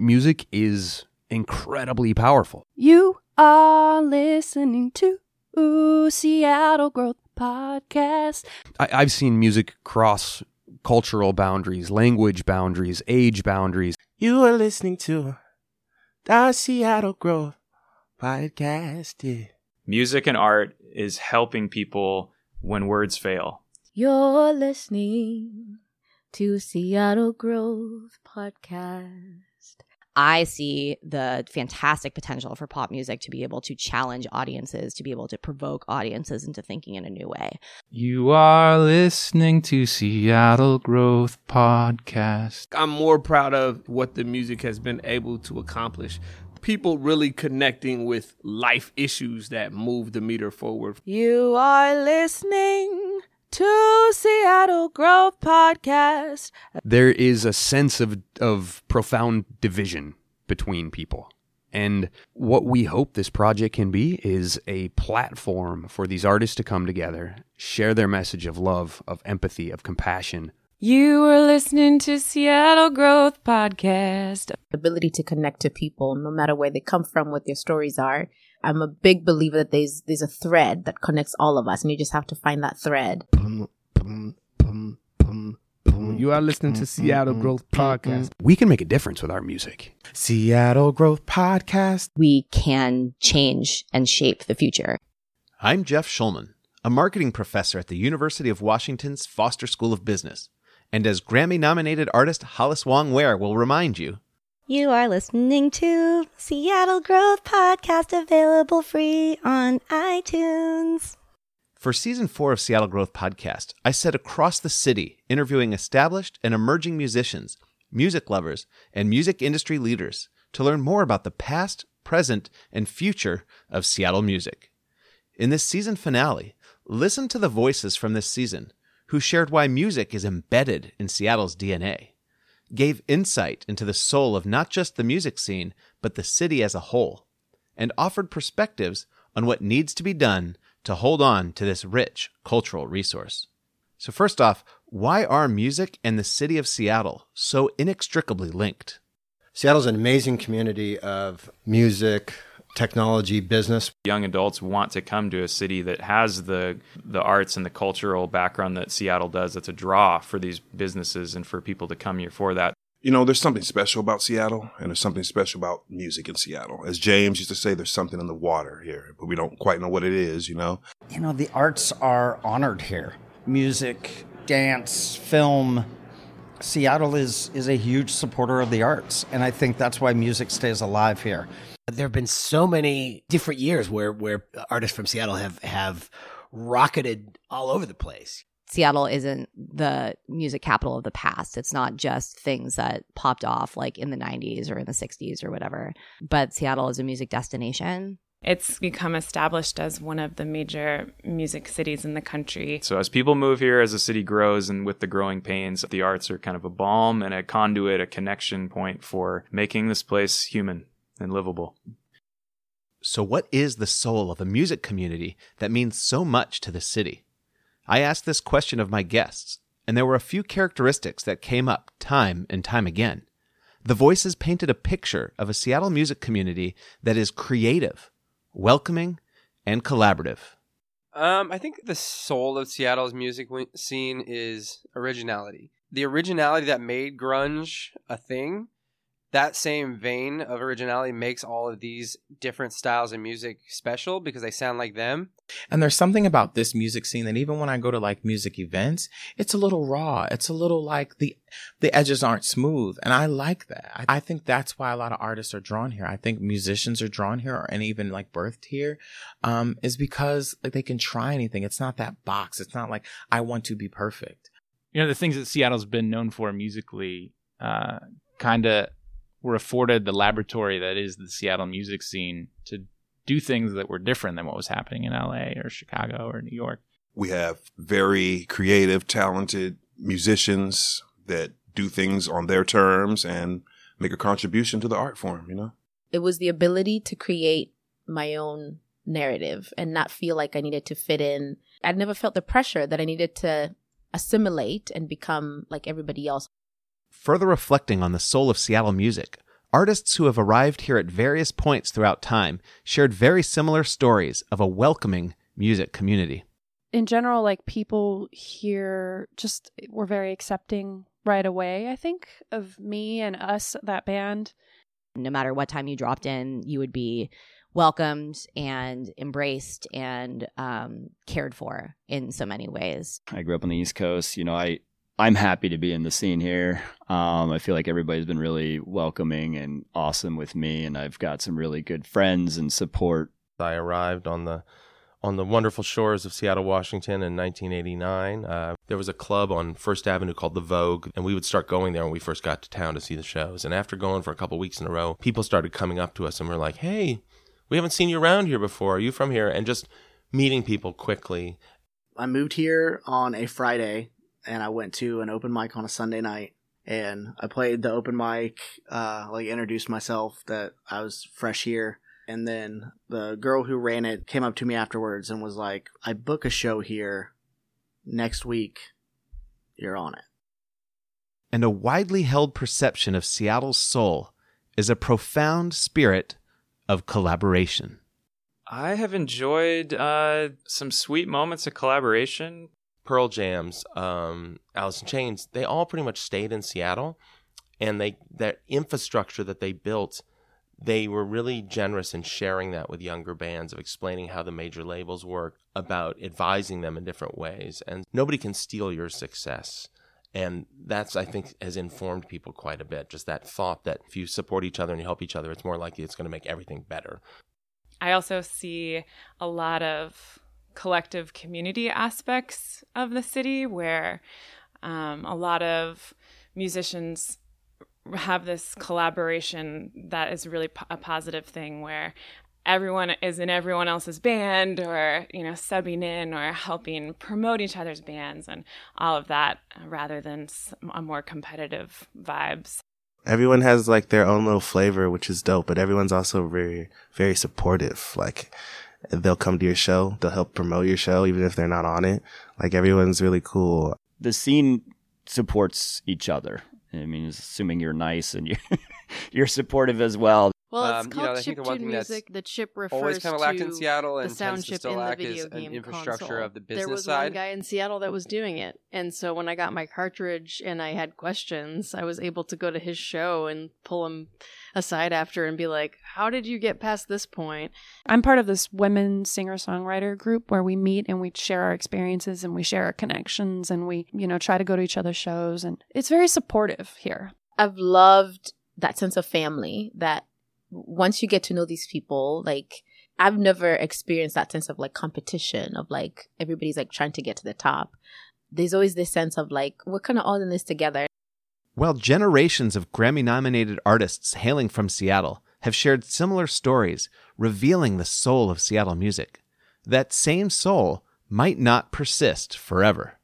Music is incredibly powerful. You are listening to Seattle Growth Podcast. I, I've seen music cross cultural boundaries, language boundaries, age boundaries. You are listening to the Seattle Growth Podcast. Music and art is helping people when words fail. You're listening to Seattle Growth Podcast. I see the fantastic potential for pop music to be able to challenge audiences, to be able to provoke audiences into thinking in a new way. You are listening to Seattle Growth Podcast. I'm more proud of what the music has been able to accomplish. People really connecting with life issues that move the meter forward. You are listening to Seattle Growth Podcast. There is a sense of, of profound division between people. And what we hope this project can be is a platform for these artists to come together, share their message of love, of empathy, of compassion. You are listening to Seattle Growth Podcast. ability to connect to people no matter where they come from, what their stories are. I'm a big believer that there's there's a thread that connects all of us, and you just have to find that thread. You are listening to mm, mm, Seattle mm, Growth Podcast. We can make a difference with our music. Seattle Growth Podcast. We can change and shape the future. I'm Jeff Shulman, a marketing professor at the University of Washington's Foster School of Business. And as Grammy nominated artist Hollis Wong-Wear will remind you, You are listening to Seattle Growth Podcast, available free on iTunes. For season four of Seattle Growth Podcast, I set across the city interviewing established and emerging musicians, music lovers, and music industry leaders to learn more about the past, present, and future of Seattle music. In this season finale, listen to the voices from this season who shared why music is embedded in Seattle's DNA, gave insight into the soul of not just the music scene, but the city as a whole, and offered perspectives on what needs to be done to hold on to this rich cultural resource. So, first off, why are music and the city of Seattle so inextricably linked? Seattle's an amazing community of music, technology, business. Young adults want to come to a city that has the the arts and the cultural background that Seattle does. That's a draw for these businesses and for people to come here for that. You know, there's something special about Seattle, and there's something special about music in Seattle. As James used to say, there's something in the water here, but we don't quite know what it is, you know? You know, the arts are honored here music, dance, film. Seattle is, is a huge supporter of the arts, and I think that's why music stays alive here. There have been so many different years where, where artists from Seattle have, have rocketed all over the place. Seattle isn't the music capital of the past. It's not just things that popped off like in the 90s or in the 60s or whatever, but Seattle is a music destination. It's become established as one of the major music cities in the country. So as people move here, as the city grows, and with the growing pains, the arts are kind of a balm and a conduit, a connection point for making this place human and livable. So, what is the soul of a music community that means so much to the city? I asked this question of my guests, and there were a few characteristics that came up time and time again. The voices painted a picture of a Seattle music community that is creative, welcoming, and collaborative. Um, I think the soul of Seattle's music scene is originality. The originality that made grunge a thing, that same vein of originality makes all of these different styles of music special because they sound like them. And there's something about this music scene that even when I go to like music events, it's a little raw. It's a little like the the edges aren't smooth, and I like that. I, I think that's why a lot of artists are drawn here. I think musicians are drawn here, and even like birthed here, um, is because like they can try anything. It's not that box. It's not like I want to be perfect. You know, the things that Seattle's been known for musically, uh, kind of were afforded the laboratory that is the Seattle music scene to do things that were different than what was happening in LA or Chicago or New York. We have very creative, talented musicians that do things on their terms and make a contribution to the art form, you know? It was the ability to create my own narrative and not feel like I needed to fit in. I'd never felt the pressure that I needed to assimilate and become like everybody else. Further reflecting on the soul of Seattle music, artists who have arrived here at various points throughout time shared very similar stories of a welcoming music community. in general, like people here just were very accepting right away, I think, of me and us, that band. No matter what time you dropped in, you would be welcomed and embraced and um, cared for in so many ways. I grew up on the East Coast. You know, I I'm happy to be in the scene here. Um, I feel like everybody's been really welcoming and awesome with me, and I've got some really good friends and support. I arrived on the on the wonderful shores of Seattle, Washington in 1989. Uh, there was a club on First Avenue called the Vogue, and we would start going there when we first got to town to see the shows. And after going for a couple weeks in a row, people started coming up to us and were like, "Hey, we haven't seen you around here before. Are you from here?" And just meeting people quickly. I moved here on a Friday and I went to an open mic on a Sunday night and I played the open mic, uh, like introduced myself that I was fresh here. And then the girl who ran it came up to me afterwards and was like, I book a show here next week. You're on it. And a widely held perception of Seattle's soul is a profound spirit of collaboration. I have enjoyed uh, some sweet moments of collaboration. Pearl Jams, um, Alice in Chains, they all pretty much stayed in Seattle, and they that infrastructure that they built, they were really generous in sharing that with younger bands of explaining how the major labels work, about advising them in different ways, and nobody can steal your success. And that's, I think, has informed people quite a bit. Just that thought that if you support each other and you help each other, it's more likely it's going to make everything better. I also see a lot of collective community aspects of the city where um, a lot of musicians have this collaboration that is really a positive thing where everyone is in everyone else's band or you know subbing in or helping promote each other's bands and all of that rather than a more competitive vibes everyone has like their own little flavor, which is dope, but everyone's also very, very supportive. Like they'll come to your show, they'll help promote your show, even if they're not on it. Like everyone's really cool. The scene supports each other. I mean, assuming you're nice and you're, you're supportive as well. Well, it's Um, you know, called I think the chiptune one thing music. The chip refers always kind of lacked in to Seattle the sound chip still in the video is game infrastructure console. of the There was side. one guy in Seattle that was doing it, and so when I got my cartridge and I had questions, I was able to go to his show and pull him aside after and be like, "How did you get past this point?" I'm part of this women singer songwriter group where we meet and we share our experiences and we share our connections and we, you know, try to go to each other's shows. And it's very supportive here. I've loved that sense of family that once you get to know these people, like I've never experienced that sense of like competition of like everybody's like trying to get to the top. There's always this sense of like we're kind of all in this together. While generations of Grammy nominated artists hailing from Seattle have shared similar stories revealing the soul of Seattle music, that same soul might not persist forever.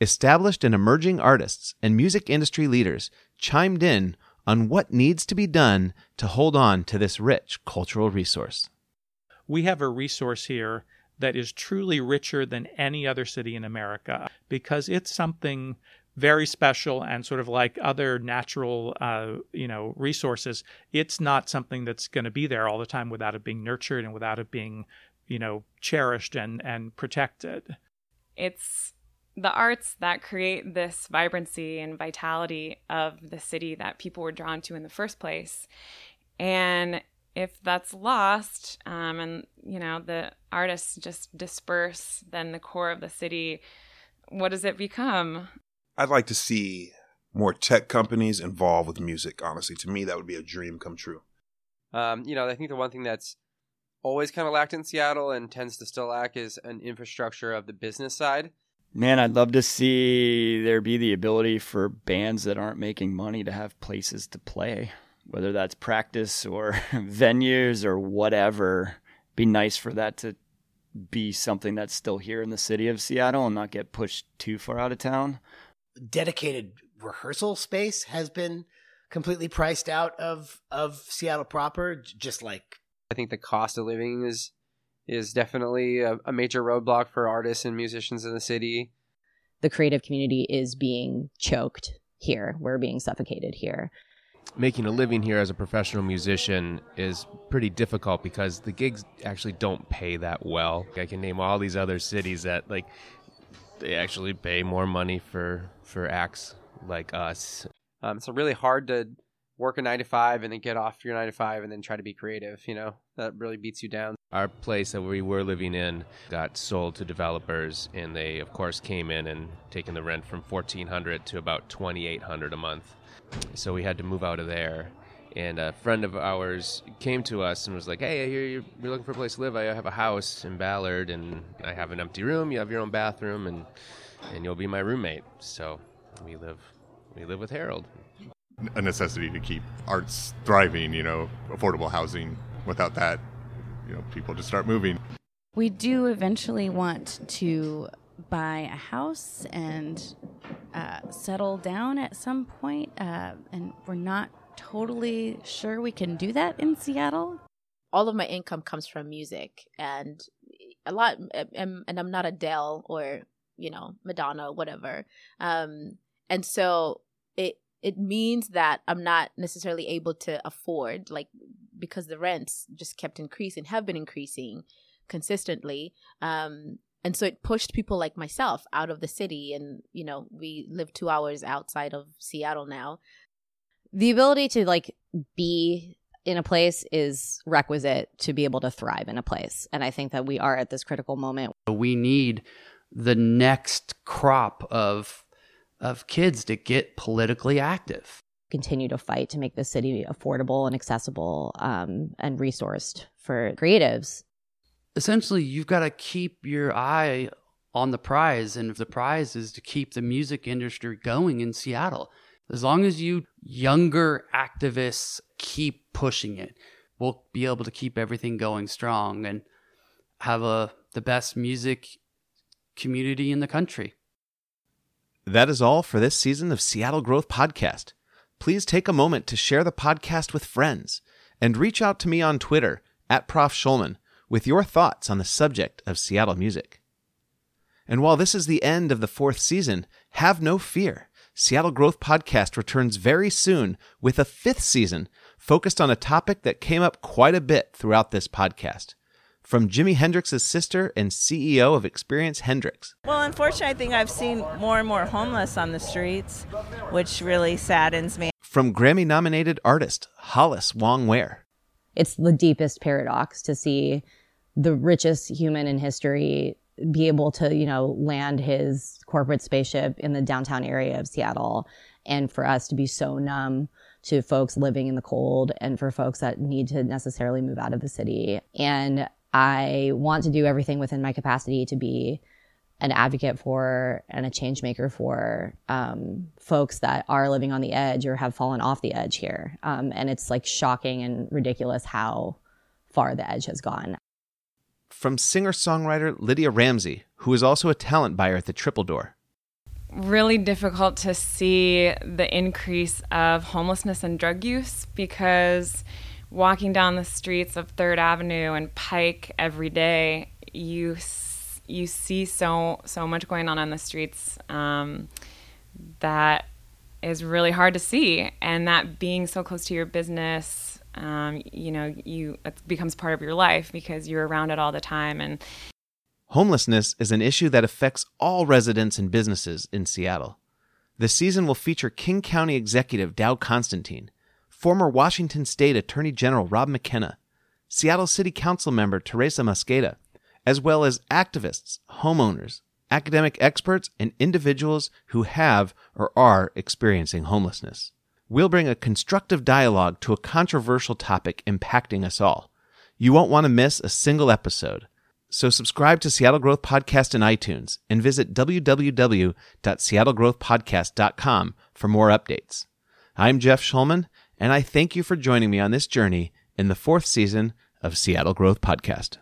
Established and emerging artists and music industry leaders chimed in on what needs to be done to hold on to this rich cultural resource. we have a resource here that is truly richer than any other city in America because it's something very special and sort of like other natural uh, you know resources it's not something that's going to be there all the time without it being nurtured and without it being you know cherished and and protected it's the arts that create this vibrancy and vitality of the city that people were drawn to in the first place. And if that's lost, um, and you know the artists just disperse, then the core of the city, what does it become? I'd like to see more tech companies involved with music. Honestly, to me, that would be a dream come true. Um, you know, I think the one thing that's always kind of lacked in Seattle and tends to still lack is an infrastructure of the business side. Man, I'd love to see there be the ability for bands that aren't making money to have places to play, whether that's practice or venues or whatever. Be nice for that to be something that's still here in the city of Seattle and not get pushed too far out of town. dedicated rehearsal space has been completely priced out of of Seattle proper. Just like I think the cost of living is is definitely a, a major roadblock for artists and musicians in the city. The creative community is being choked here. We're being suffocated here. making a living here as a professional musician is pretty difficult because the gigs actually don't pay that well. I can name all these other cities that like they actually pay more money for for acts like us. Um, it's really hard to work a nine to five and then get off your nine to five and then try to be creative. You know that really beats you down. Our place that we were living in got sold to developers, and they of course came in and taken the rent from fourteen hundred to about twenty eight hundred a month. So we had to move out of there. And a friend of ours came to us and was like, "Hey, I you're looking for a place to live. I have a house in Ballard, and I have an empty room. You have your own bathroom, and and you'll be my roommate." So we live we live with Harold. a necessity to keep arts thriving, you know, affordable housing. Without that, you know, people just start moving. We do eventually want to buy a house and uh, settle down at some point, uh, and we're not totally sure we can do that in Seattle. All of my income comes from music, and a lot, and, and I'm not Adele or you know Madonna, whatever. Um, and so it it means that I'm not necessarily able to afford like because the rents just kept increasing, have been increasing consistently. Um, and so it pushed people like myself out of the city, and you know we live two hours outside of Seattle now. The ability to like be in a place is requisite to be able to thrive in a place, and I think that we are at this critical moment. We need the next crop of of kids to get politically active. Continue to fight to make the city affordable and accessible um, and resourced for creatives. Essentially, you've got to keep your eye on the prize, and if the prize is to keep the music industry going in Seattle, as long as you younger activists keep pushing it, we'll be able to keep everything going strong and have a the best music community in the country. That is all for this season of Seattle Growth Podcast. Please take a moment to share the podcast with friends and reach out to me on Twitter at Prof. Shulman with your thoughts on the subject of Seattle music. And while this is the end of the fourth season, have no fear. Seattle Growth Podcast returns very soon with a fifth season focused on a topic that came up quite a bit throughout this podcast. From Jimi Hendrix's sister and CEO of Experience Hendrix. Well, unfortunately, I think I've seen more and more homeless on the streets, which really saddens me. From Grammy nominated artist Hollis Wong-Wear. It's the deepest paradox to see the richest human in history be able to, you know, land his corporate spaceship in the downtown area of Seattle and for us to be so numb to folks living in the cold and for folks that need to necessarily move out of the city. And I want to do everything within my capacity to be an advocate for and a change maker for um, folks that are living on the edge or have fallen off the edge here. Um, and it's like shocking and ridiculous how far the edge has gone. From singer songwriter Lydia Ramsey, who is also a talent buyer at the Triple Door. Really difficult to see the increase of homelessness and drug use because walking down the streets of Third Avenue and Pike every day, you you see so so much going on on the streets um, that is really hard to see, and that being so close to your business, um, you know, you it becomes part of your life because you're around it all the time, and Homelessness is an issue that affects all residents and businesses in Seattle. The season will feature King County Executive Dow Constantine, former Washington State Attorney General Rob McKenna, Seattle City Council member Teresa Mosqueda, as well as activists, homeowners, academic experts, and individuals who have or are experiencing homelessness. We'll bring a constructive dialogue to a controversial topic impacting us all. You won't want to miss a single episode. So subscribe to Seattle Growth Podcast in iTunes and visit www.seattlegrowthpodcast.com for more updates. I'm Jeff Shulman, and I thank you for joining me on this journey in the fourth season of Seattle Growth Podcast.